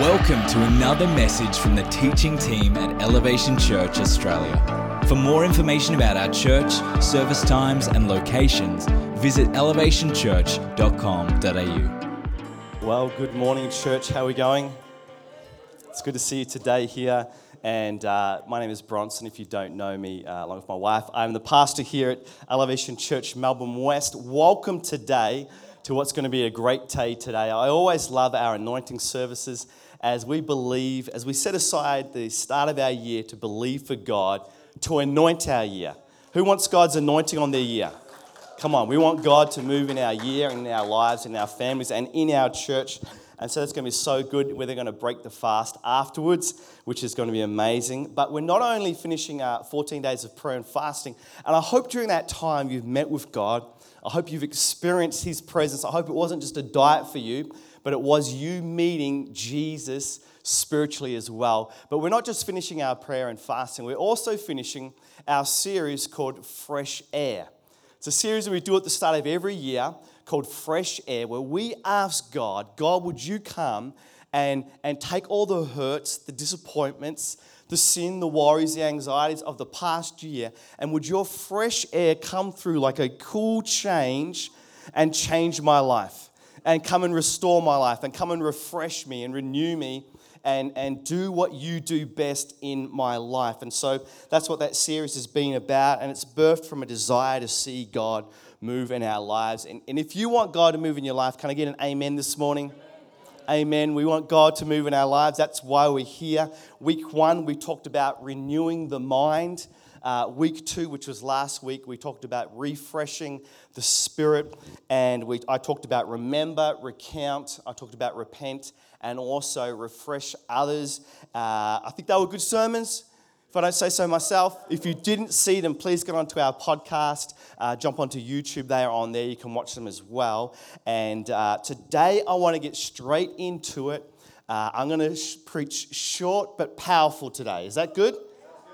Welcome to another message from the teaching team at Elevation Church Australia. For more information about our church, service times, and locations, visit elevationchurch.com.au. Well, good morning, church. How are we going? It's good to see you today here. And uh, my name is Bronson. If you don't know me, uh, along with my wife, I'm the pastor here at Elevation Church, Melbourne West. Welcome today to what's going to be a great day today. I always love our anointing services as we believe, as we set aside the start of our year to believe for God to anoint our year. Who wants God's anointing on their year? Come on, we want God to move in our year, in our lives, in our families, and in our church. And so it's going to be so good. We're going to break the fast afterwards, which is going to be amazing. But we're not only finishing our 14 days of prayer and fasting, and I hope during that time you've met with God. I hope you've experienced His presence. I hope it wasn't just a diet for you, but it was you meeting Jesus spiritually as well. But we're not just finishing our prayer and fasting, we're also finishing our series called Fresh Air. It's a series that we do at the start of every year called Fresh Air, where we ask God, God, would you come and, and take all the hurts, the disappointments, the sin, the worries, the anxieties of the past year, and would your fresh air come through like a cool change and change my life? and come and restore my life and come and refresh me and renew me and, and do what you do best in my life. And so that's what that series has been about. And it's birthed from a desire to see God move in our lives. And, and if you want God to move in your life, can I get an amen this morning? Amen. We want God to move in our lives. That's why we're here. Week one, we talked about renewing the mind. Uh, week two, which was last week, we talked about refreshing the spirit, and we, I talked about remember, recount, I talked about repent, and also refresh others. Uh, I think they were good sermons. If I don't say so myself, if you didn't see them, please get onto our podcast, uh, jump onto YouTube. They are on there. You can watch them as well. And uh, today, I want to get straight into it. Uh, I'm going to sh- preach short but powerful today. Is that good?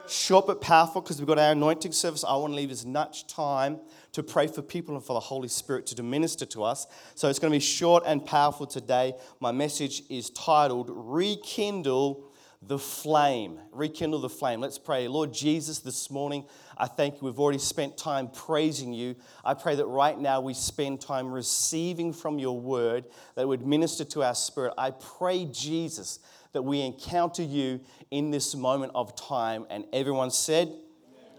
short but powerful because we've got our anointing service. I want to leave as much time to pray for people and for the Holy Spirit to minister to us. So it's going to be short and powerful today. My message is titled Rekindle the Flame. Rekindle the Flame. Let's pray. Lord Jesus, this morning, I thank you. We've already spent time praising you. I pray that right now we spend time receiving from your word that would minister to our spirit. I pray, Jesus, that we encounter you in this moment of time. And everyone said,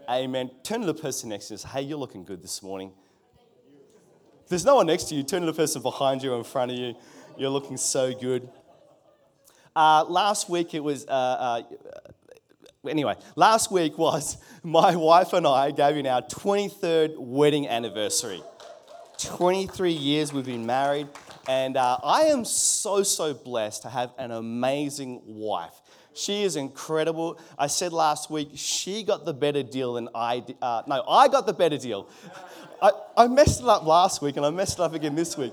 Amen. Amen. Turn to the person next to us. Hey, you're looking good this morning. If there's no one next to you, turn to the person behind you or in front of you. You're looking so good. Uh, last week it was, uh, uh, anyway, last week was my wife and I gave in our 23rd wedding anniversary. 23 years we've been married. And uh, I am so, so blessed to have an amazing wife. She is incredible. I said last week, she got the better deal than I did. Uh, no, I got the better deal. I, I messed it up last week and I messed it up again this week.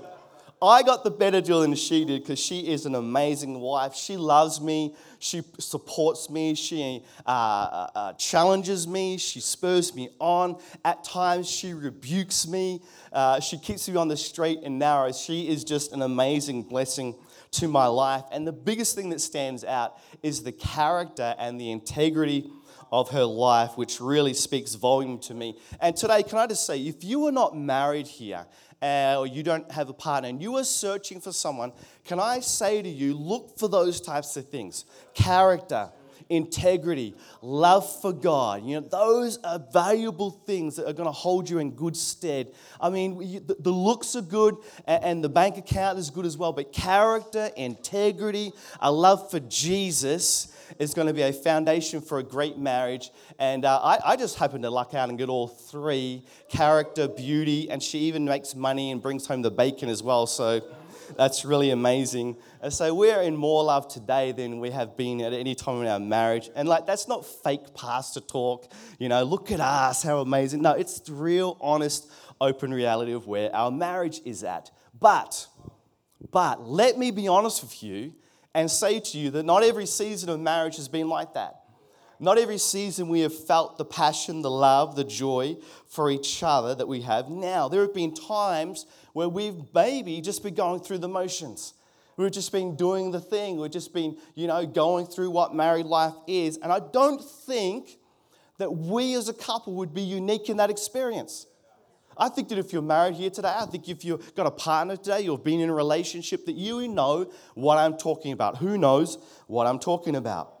I got the better deal than she did because she is an amazing wife. She loves me. She supports me. She uh, uh, uh, challenges me. She spurs me on. At times, she rebukes me. Uh, she keeps me on the straight and narrow. She is just an amazing blessing to my life. And the biggest thing that stands out is the character and the integrity of her life, which really speaks volume to me. And today, can I just say, if you are not married here uh, or you don't have a partner and you are searching for someone, can I say to you, look for those types of things character, integrity, love for God. You know, those are valuable things that are going to hold you in good stead. I mean, the looks are good and the bank account is good as well, but character, integrity, a love for Jesus is going to be a foundation for a great marriage. And uh, I, I, just happen to luck out and get all three character, beauty, and she even makes money and brings home the bacon as well. So that's really amazing. And so we're in more love today than we have been at any time in our marriage. And like, that's not fake pastor talk, you know, look at us, how amazing. No, it's the real, honest, open reality of where our marriage is at. But, but let me be honest with you and say to you that not every season of marriage has been like that. Not every season we have felt the passion, the love, the joy for each other that we have now. There have been times where we've maybe just been going through the motions. We've just been doing the thing. We've just been, you know, going through what married life is. And I don't think that we as a couple would be unique in that experience. I think that if you're married here today, I think if you've got a partner today, you've been in a relationship, that you know what I'm talking about. Who knows what I'm talking about?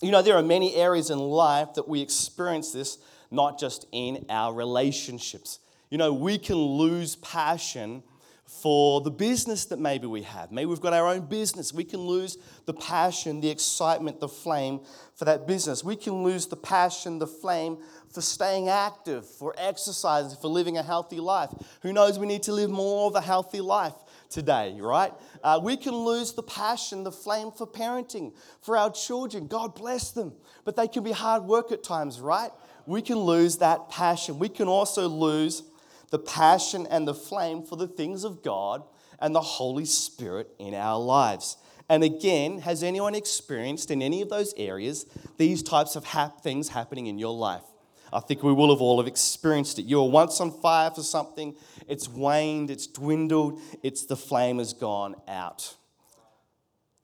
You know, there are many areas in life that we experience this, not just in our relationships. You know, we can lose passion for the business that maybe we have. Maybe we've got our own business. We can lose the passion, the excitement, the flame for that business. We can lose the passion, the flame for staying active, for exercising, for living a healthy life. Who knows, we need to live more of a healthy life today, right? Uh, we can lose the passion, the flame for parenting, for our children. God bless them. But they can be hard work at times, right? We can lose that passion. We can also lose the passion and the flame for the things of God and the Holy Spirit in our lives. And again, has anyone experienced in any of those areas these types of things happening in your life? I think we will have all have experienced it. You were once on fire for something, it's waned, it's dwindled, it's the flame has gone out.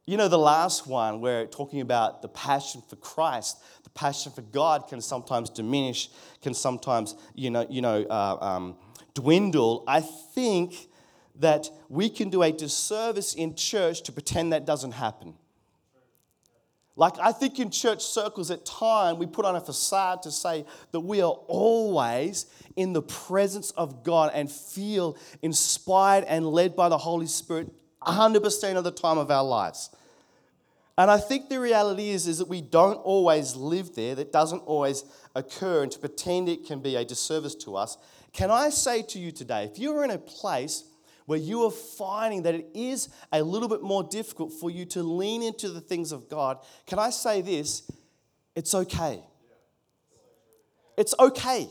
You know, the last one, where talking about the passion for Christ, the passion for God can sometimes diminish, can sometimes, you know, you know, uh, um, dwindle, I think that we can do a disservice in church to pretend that doesn't happen. Like, I think in church circles at time, we put on a facade to say that we are always in the presence of God and feel inspired and led by the Holy Spirit 100% of the time of our lives. And I think the reality is, is that we don't always live there, that doesn't always occur, and to pretend it can be a disservice to us can I say to you today, if you're in a place where you are finding that it is a little bit more difficult for you to lean into the things of God, can I say this? It's okay. It's okay.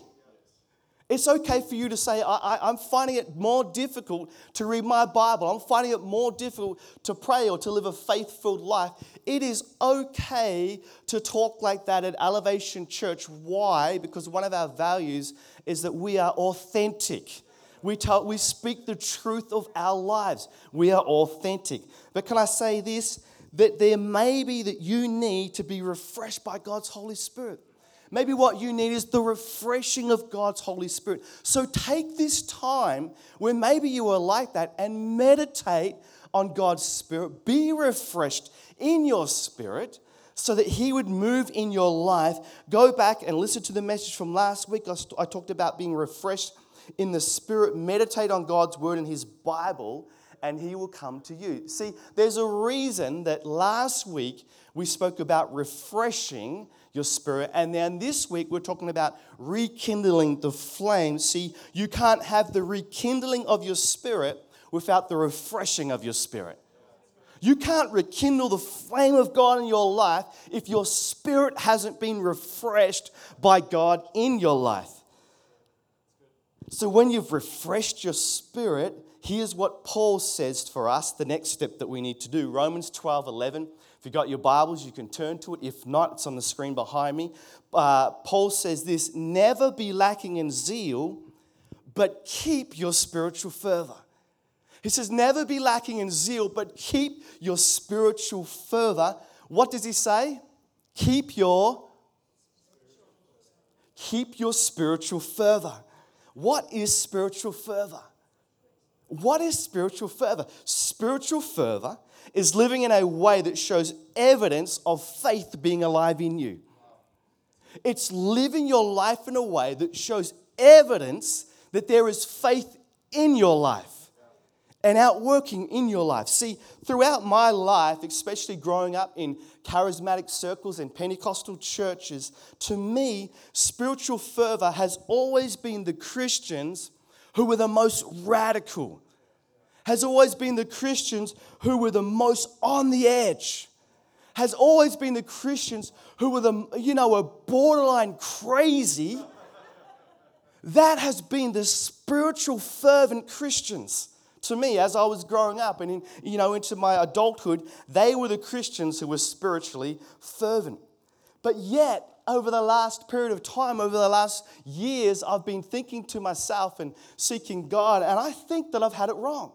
It's okay for you to say, I, am finding it more difficult to read my Bible. I'm finding it more difficult to pray or to live a faith filled life. It is okay to talk like that at Elevation Church. Why? Because one of our values is that we are authentic. We, tell, we speak the truth of our lives. We are authentic. But can I say this? That there may be that you need to be refreshed by God's Holy Spirit. Maybe what you need is the refreshing of God's Holy Spirit. So take this time where maybe you are like that and meditate on God's Spirit. Be refreshed in your spirit so that He would move in your life. Go back and listen to the message from last week. I talked about being refreshed in the Spirit. Meditate on God's Word and His Bible, and He will come to you. See, there's a reason that last week we spoke about refreshing your spirit. And then this week, we're talking about rekindling the flame. See, you can't have the rekindling of your spirit without the refreshing of your spirit. You can't rekindle the flame of God in your life if your spirit hasn't been refreshed by God in your life. So, when you've refreshed your spirit, here's what Paul says for us the next step that we need to do Romans 12 11. If you've got your Bibles, you can turn to it. If not, it's on the screen behind me. Uh, Paul says this Never be lacking in zeal, but keep your spiritual fervor. He says, Never be lacking in zeal, but keep your spiritual fervor. What does he say? Keep your keep your spiritual fervor. What is spiritual fervor? What is spiritual fervor? Spiritual fervor is living in a way that shows evidence of faith being alive in you. It's living your life in a way that shows evidence that there is faith in your life and outworking in your life. See, throughout my life, especially growing up in charismatic circles and Pentecostal churches, to me, spiritual fervor has always been the Christians who were the most radical, has always been the Christians who were the most on the edge, has always been the Christians who were the, you know, a borderline crazy. That has been the spiritual, fervent Christians. To me, as I was growing up and in, you know, into my adulthood, they were the Christians who were spiritually fervent. But yet, over the last period of time, over the last years, I've been thinking to myself and seeking God, and I think that I've had it wrong.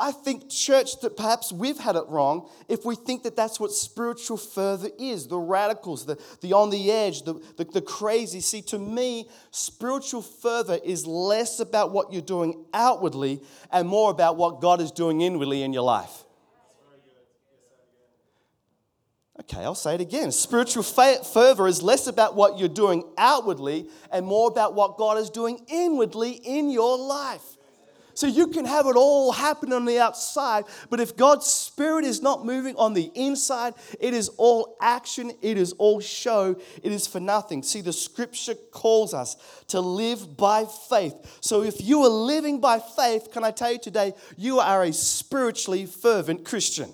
I think, church, that perhaps we've had it wrong if we think that that's what spiritual fervor is the radicals, the, the on the edge, the, the, the crazy. See, to me, spiritual fervor is less about what you're doing outwardly and more about what God is doing inwardly in your life. Okay, I'll say it again. Spiritual fervor is less about what you're doing outwardly and more about what God is doing inwardly in your life. So you can have it all happen on the outside, but if God's Spirit is not moving on the inside, it is all action, it is all show, it is for nothing. See, the scripture calls us to live by faith. So if you are living by faith, can I tell you today, you are a spiritually fervent Christian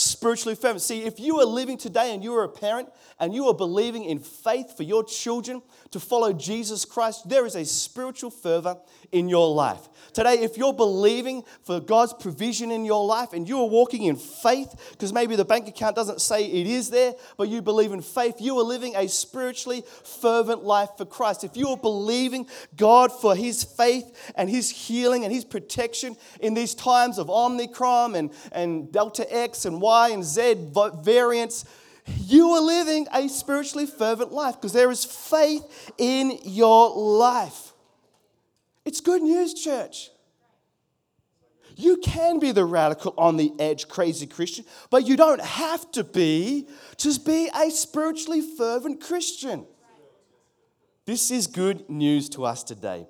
spiritually fervent. See, if you are living today and you are a parent and you are believing in faith for your children to follow Jesus Christ, there is a spiritual fervor in your life. Today, if you're believing for God's provision in your life and you are walking in faith, because maybe the bank account doesn't say it is there, but you believe in faith, you are living a spiritually fervent life for Christ. If you are believing God for His faith and His healing and His protection in these times of Omicron and, and Delta X and Y and Z variants, you are living a spiritually fervent life because there is faith in your life. It's good news, church. You can be the radical, on the edge, crazy Christian, but you don't have to be. Just be a spiritually fervent Christian. This is good news to us today.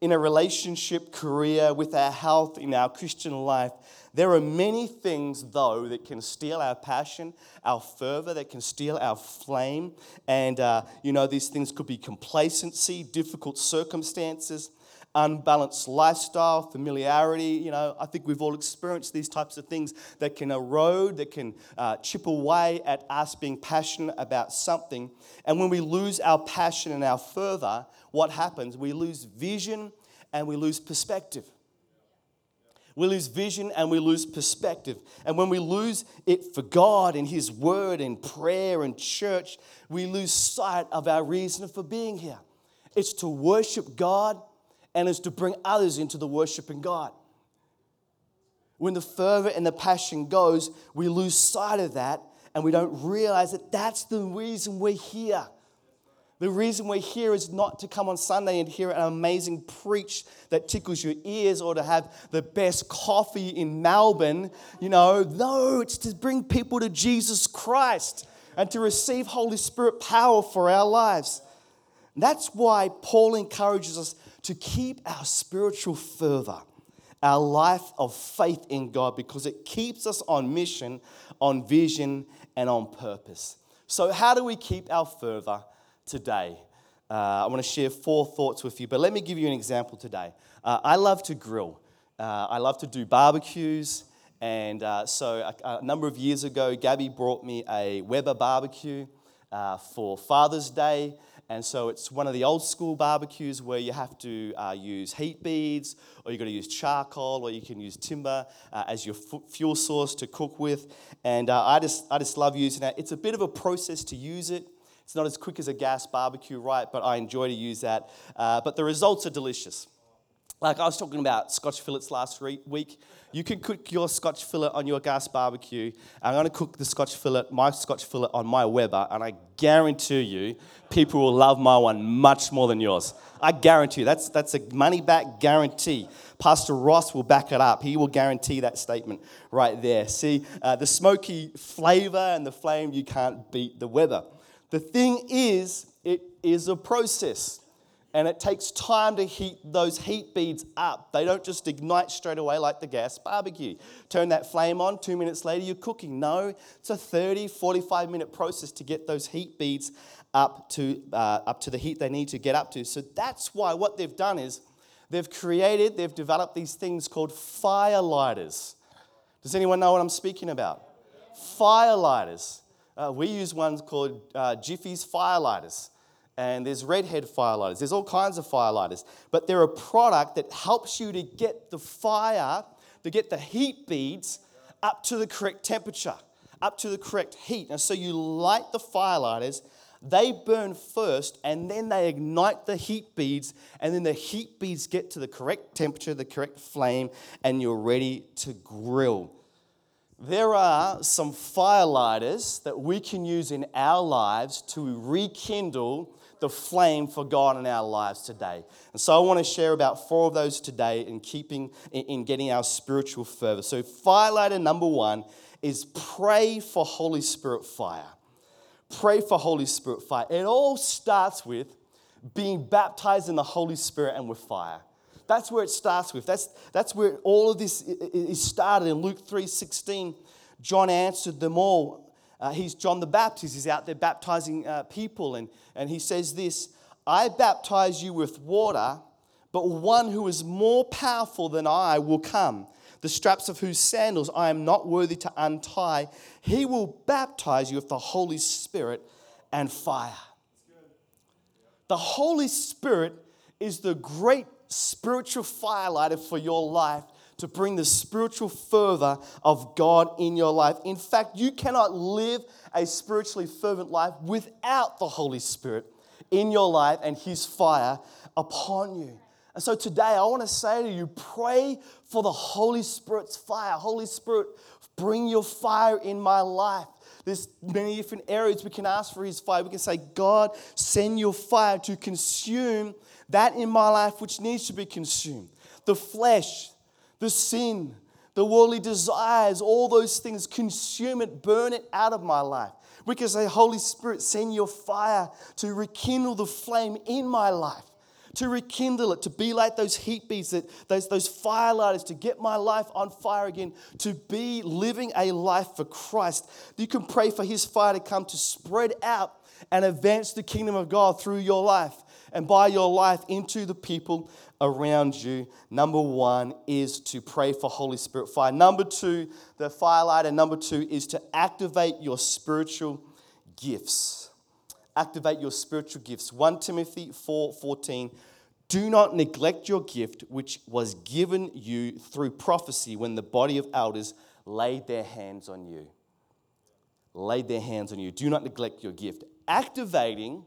In a relationship, career, with our health, in our Christian life, there are many things, though, that can steal our passion, our fervor, that can steal our flame. And, uh, you know, these things could be complacency, difficult circumstances, unbalanced lifestyle, familiarity. You know, I think we've all experienced these types of things that can erode, that can uh, chip away at us being passionate about something. And when we lose our passion and our fervor, what happens? We lose vision and we lose perspective. We lose vision and we lose perspective. And when we lose it for God and His Word and prayer and church, we lose sight of our reason for being here. It's to worship God and is to bring others into the worshiping God. When the fervor and the passion goes, we lose sight of that and we don't realize that that's the reason we're here. The reason we're here is not to come on Sunday and hear an amazing preach that tickles your ears or to have the best coffee in Melbourne. You know, no, it's to bring people to Jesus Christ and to receive Holy Spirit power for our lives. That's why Paul encourages us to keep our spiritual fervor, our life of faith in God, because it keeps us on mission, on vision, and on purpose. So, how do we keep our fervor today? Uh, I want to share four thoughts with you, but let me give you an example today. Uh, I love to grill, uh, I love to do barbecues. And uh, so, a, a, number of years ago, Gabby brought me a Weber barbecue uh, for Father's Day. And so it's one of the old school barbecues where you have to uh, use heat beads, or you've got to use charcoal, or you can use timber uh, as your f- fuel source to cook with. And uh, I, just, I just love using that. It's a bit of a process to use it. It's not as quick as a gas barbecue, right? But I enjoy to use that. Uh, but the results are delicious. Like I was talking about Scotch fillets last week. You can cook your Scotch fillet on your gas barbecue. I'm going to cook the Scotch fillet, my Scotch fillet, on my Weber, and I guarantee you, people will love my one much more than yours. I guarantee you. That's, that's a money back guarantee. Pastor Ross will back it up. He will guarantee that statement right there. See, uh, the smoky flavor and the flame, you can't beat the Weber. The thing is, it is a process and it takes time to heat those heat beads up. They don't just ignite straight away like the gas barbecue. Turn that flame on, two minutes later, you're cooking. No, it's a 30, 45 minute process to get those heat beads up to, uh, up to the heat they need to get up to. So that's why what they've done is they've created, they've developed these things called fire lighters. Does anyone know what I'm speaking about? Fire lighters. Uh, we use ones called uh, Jiffy's fire lighters and there's redhead firelighters. There's all kinds of firelighters, but they're a product that helps you to get the fire, to get the heat beads up to the correct temperature, up to the correct heat. And so you light the firelighters, they burn first and then they ignite the heat beads, and then the heat beads get to the correct temperature, the correct flame, and you're ready to grill. There are some firelighters that we can use in our lives to rekindle the flame for God in our lives today. And so I want to share about four of those today in keeping in getting our spiritual fervor. So firelighter number 1 is pray for Holy Spirit fire. Pray for Holy Spirit fire. It all starts with being baptized in the Holy Spirit and with fire. That's where it starts with. That's, that's where all of this is started. In Luke 3.16, John answered them all. Uh, he's John the Baptist. He's out there baptizing uh, people. And, and he says this, I baptize you with water, but one who is more powerful than I will come the straps of whose sandals I am not worthy to untie. He will baptize you with the Holy Spirit and fire. The Holy Spirit is the great spiritual firelighter for your life to bring the spiritual fervor of God in your life. In fact, you cannot live a spiritually fervent life without the Holy Spirit in your life and His fire upon you. And so today I want to say to you pray for the Holy Spirit's fire. Holy Spirit, bring your fire in my life. There's many different areas we can ask for His fire. We can say, God, send your fire to consume that in my life which needs to be consumed. The flesh, the sin, the worldly desires, all those things, consume it, burn it out of my life. We can say, Holy Spirit, send your fire to rekindle the flame in my life to rekindle it, to be like those heat beads, that, those, those firelighters, to get my life on fire again, to be living a life for Christ. You can pray for His fire to come to spread out and advance the kingdom of God through your life and by your life into the people around you. Number one is to pray for Holy Spirit fire. Number two, the firelight, and number two is to activate your spiritual gifts activate your spiritual gifts. 1 Timothy 4 14. Do not neglect your gift, which was given you through prophecy when the body of elders laid their hands on you. Laid their hands on you. Do not neglect your gift. Activating,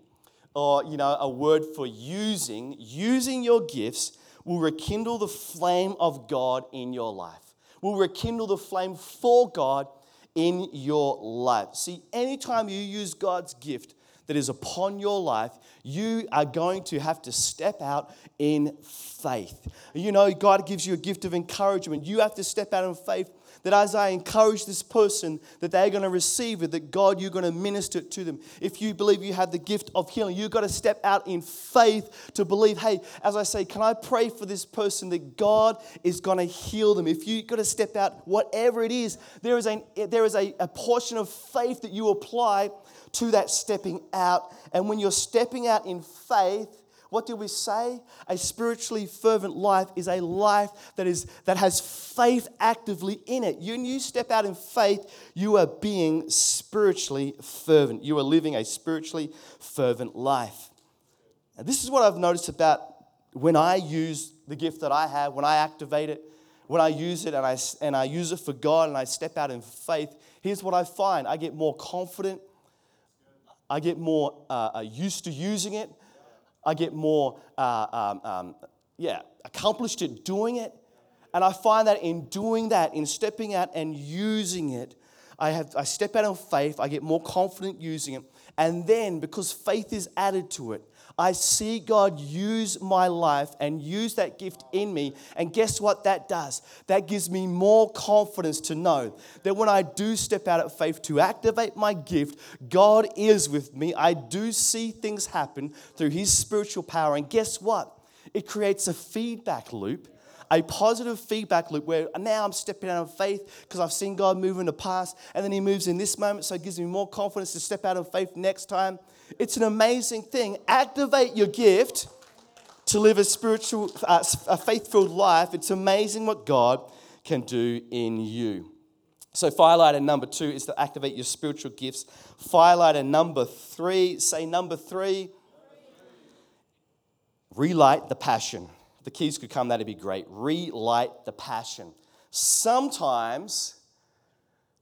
or you know, a word for using, using your gifts will rekindle the flame of God in your life. Will rekindle the flame for God in your life. See, anytime you use God's gift, that is upon your life, you are going to have to step out in faith. You know, God gives you a gift of encouragement. You have to step out in faith that as I encourage this person, that they're going to receive it, that God, you're going to minister it to them. If you believe you have the gift of healing, you've got to step out in faith to believe, hey, as I say, can I pray for this person that God is going to heal them? If you've got to step out, whatever it is, there is, a, there is a, a portion of faith that you apply to that stepping out. And when you're stepping out in faith, what do we say? A spiritually fervent life is a life that, is, that has faith actively in it. When you step out in faith, you are being spiritually fervent. You are living a spiritually fervent life. And this is what I've noticed about when I use the gift that I have, when I activate it, when I use it and I, and I use it for God and I step out in faith, here's what I find I get more confident, I get more uh, uh, used to using it. I get more, uh, um, um, yeah, accomplished at doing it. And I find that in doing that, in stepping out and using it, I, have, I step out in faith, I get more confident using it. And then, because faith is added to it, I see God use my life and use that gift in me. And guess what that does? That gives me more confidence to know that when I do step out of faith to activate my gift, God is with me. I do see things happen through His spiritual power. And guess what? It creates a feedback loop a positive feedback loop where now I'm stepping out of faith because I've seen God move in the past and then He moves in this moment, so it gives me more confidence to step out of faith next time. It's an amazing thing. Activate your gift to live a spiritual, a faith-filled life. It's amazing what God can do in you. So, firelighter number two is to activate your spiritual gifts. Firelighter number three, say number three, relight the passion. The keys could come, that'd be great. Relight the passion. Sometimes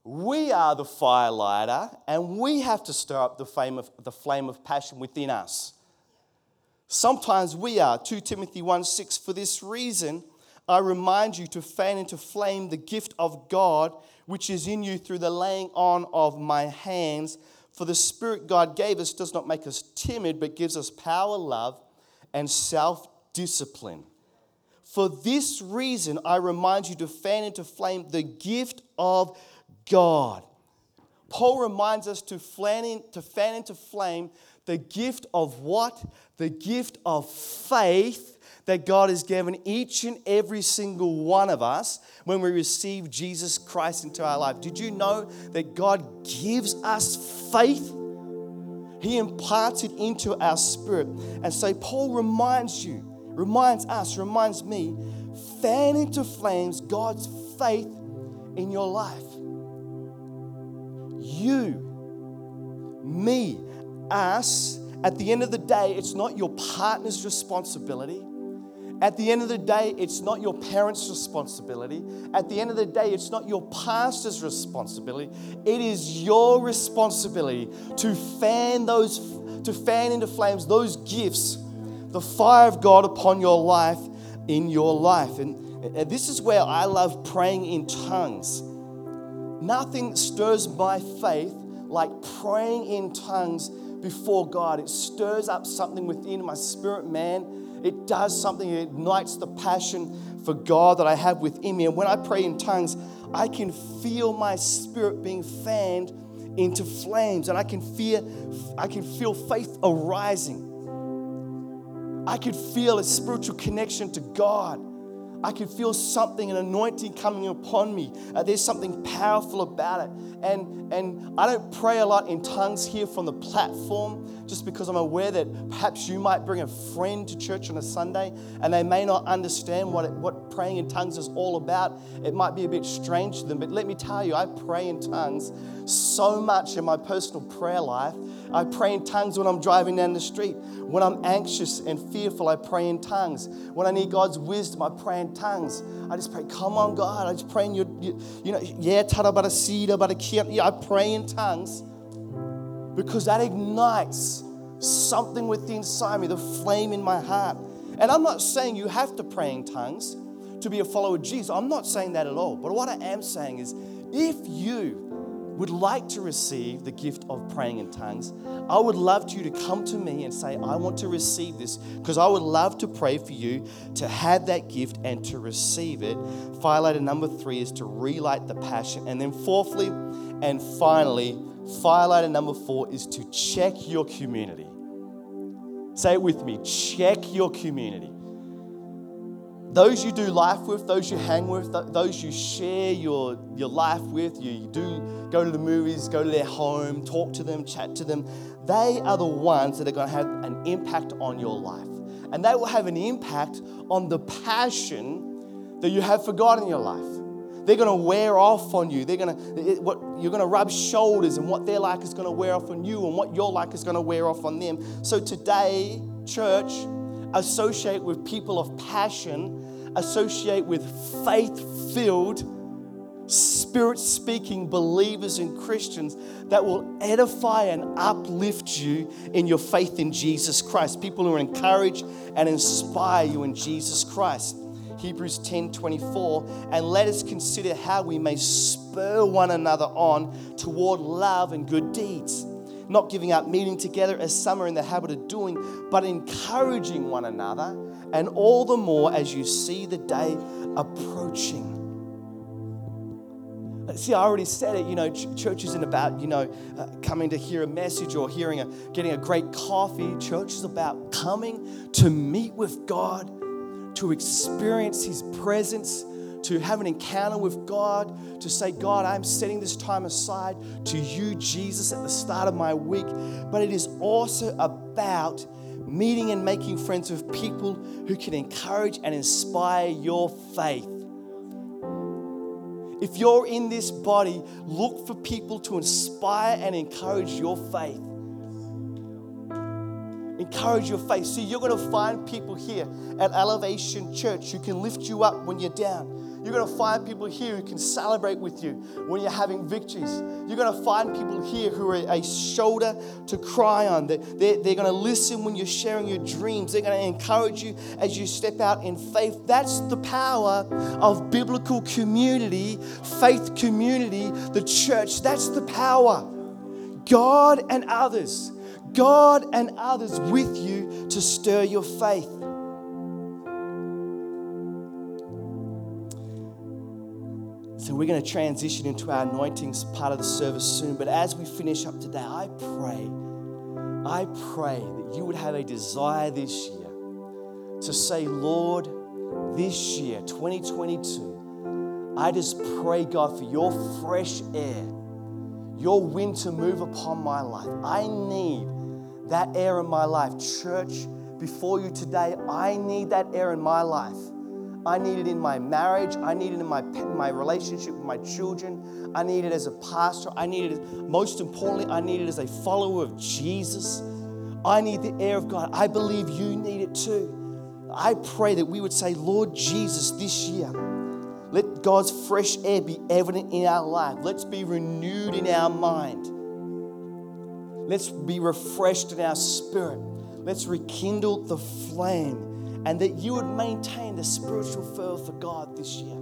we are the fire lighter and we have to stir up the flame of, the flame of passion within us. Sometimes we are. 2 Timothy 1 6, for this reason, I remind you to fan into flame the gift of God which is in you through the laying on of my hands. For the Spirit God gave us does not make us timid, but gives us power, love, and self discipline. For this reason, I remind you to fan into flame the gift of God. Paul reminds us to, in, to fan into flame the gift of what? The gift of faith that God has given each and every single one of us when we receive Jesus Christ into our life. Did you know that God gives us faith? He imparts it into our spirit. And so Paul reminds you, reminds us, reminds me, fan into flames God's faith in your life. You, me, us, at the end of the day, it's not your partner's responsibility. At the end of the day, it's not your parents' responsibility. At the end of the day, it's not your pastor's responsibility. It is your responsibility to fan those to fan into flames those gifts, the fire of God upon your life in your life. And, this is where I love praying in tongues. Nothing stirs my faith like praying in tongues before God. It stirs up something within my spirit, man it does something, it ignites the passion for God that I have within me. And when I pray in tongues, I can feel my spirit being fanned into flames, and I can feel, I can feel faith arising. I can feel a spiritual connection to God. I can feel something, an anointing coming upon me. Uh, there's something powerful about it. And, and I don't pray a lot in tongues here from the platform just because I'm aware that perhaps you might bring a friend to church on a Sunday and they may not understand what, it, what praying in tongues is all about. It might be a bit strange to them, but let me tell you, I pray in tongues so much in my personal prayer life. I pray in tongues when I'm driving down the street. When I'm anxious and fearful, I pray in tongues. When I need God's wisdom, I pray in tongues. I just pray, come on, God. I just pray in your, you, you know, yeah, tarabara but I pray in tongues because that ignites something within inside me, the flame in my heart. And I'm not saying you have to pray in tongues to be a follower of Jesus. I'm not saying that at all. But what I am saying is if you would like to receive the gift of praying in tongues, I would love you to come to me and say, I want to receive this because I would love to pray for you to have that gift and to receive it. Fire number three is to relight the passion. And then, fourthly and finally, fire number four is to check your community. Say it with me check your community those you do life with, those you hang with, those you share your, your life with, you do go to the movies, go to their home, talk to them, chat to them, they are the ones that are going to have an impact on your life. And they will have an impact on the passion that you have for God in your life. They're going to wear off on you. They're going to, what, you're going to rub shoulders, and what they're like is going to wear off on you, and what you're like is going to wear off on them. So today, church, associate with people of passion, associate with faith filled, spirit speaking believers and Christians that will edify and uplift you in your faith in Jesus Christ. People who encourage and inspire you in Jesus Christ. Hebrews 10 24, and let us consider how we may spur one another on toward love and good deeds not giving up meeting together as some are in the habit of doing, but encouraging one another, and all the more as you see the day approaching. See, I already said it. You know, church isn't about you know uh, coming to hear a message or hearing a getting a great coffee. Church is about coming to meet with God, to experience His presence, to have an encounter with God, to say, God, I'm setting this time aside to you, Jesus, at the start of my week. But it is also about meeting and making friends with people who can encourage and inspire your faith. If you're in this body, look for people to inspire and encourage your faith. Encourage your faith. See, you're going to find people here at Elevation Church who can lift you up when you're down You're going to find people here who can celebrate with you when you're having victories. You're going to find people here who are a shoulder to cry on. They're, they're, they're going to listen when you're sharing your dreams. They're going to encourage you as you step out in faith. That's the power of biblical community, faith community, the church. That's the power. God and others. God and others with you to stir your faith. So we're going to transition into our anointings part of the service soon. But as we finish up today, I pray, I pray that you would have a desire this year to say, Lord, this year, 2022, I just pray, God, for your fresh air, your wind to move upon my life. I need that air in my life. Church, before you today, I need that air in my life. I need it in my marriage. I need it in my, my relationship with my children. I need it as a pastor. I need it, most importantly, I need it as a follower of Jesus. I need the air of God. I believe you need it too. I pray that we would say, Lord Jesus, this year, let God's fresh air be evident in our life. Let's be renewed in our mind. Let's be refreshed in our spirit. Let's rekindle the flame and that you would maintain the spiritual fervor for God this year.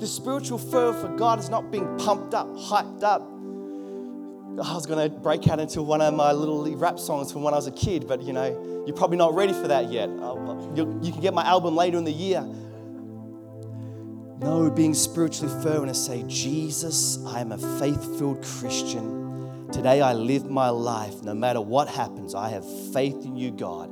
The spiritual fervor for God is not being pumped up, hyped up. I was going to break out into one of my little rap songs from when I was a kid, but you know, you're probably not ready for that yet. Uh, you, you can get my album later in the year. No, being spiritually fervent and say, Jesus, I am a faith filled Christian. Today I live my life. No matter what happens, I have faith in you, God.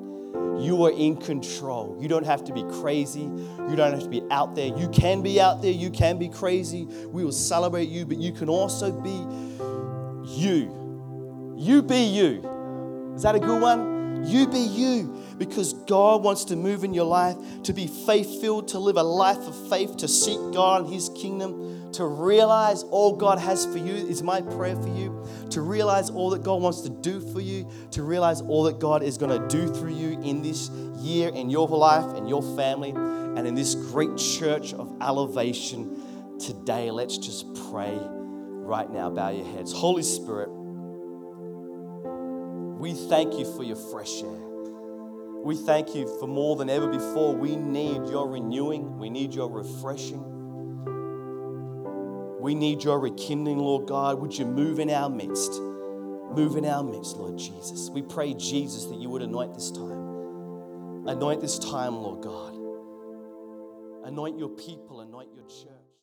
You are in control. You don't have to be crazy. You don't have to be out there. You can be out there. You can be crazy. We will celebrate you, but you can also be you. You be you. Is that a good one? You be you because God wants to move in your life, to be faith filled, to live a life of faith, to seek God and His kingdom to realize all God has for you is my prayer for you. To realize all that God wants to do for you. To realize all that God is going to do through you in this year, in your life, in your family, and in this great church of elevation today. Let's just pray right now. Bow your heads. Holy Spirit, we thank you for your fresh air. We thank you for more than ever before. We need your renewing, we need your refreshing. We need your rekindling, Lord God. Would you move in our midst? Move in our midst, Lord Jesus. We pray, Jesus, that you would anoint this time. Anoint this time, Lord God. Anoint your people, anoint your church.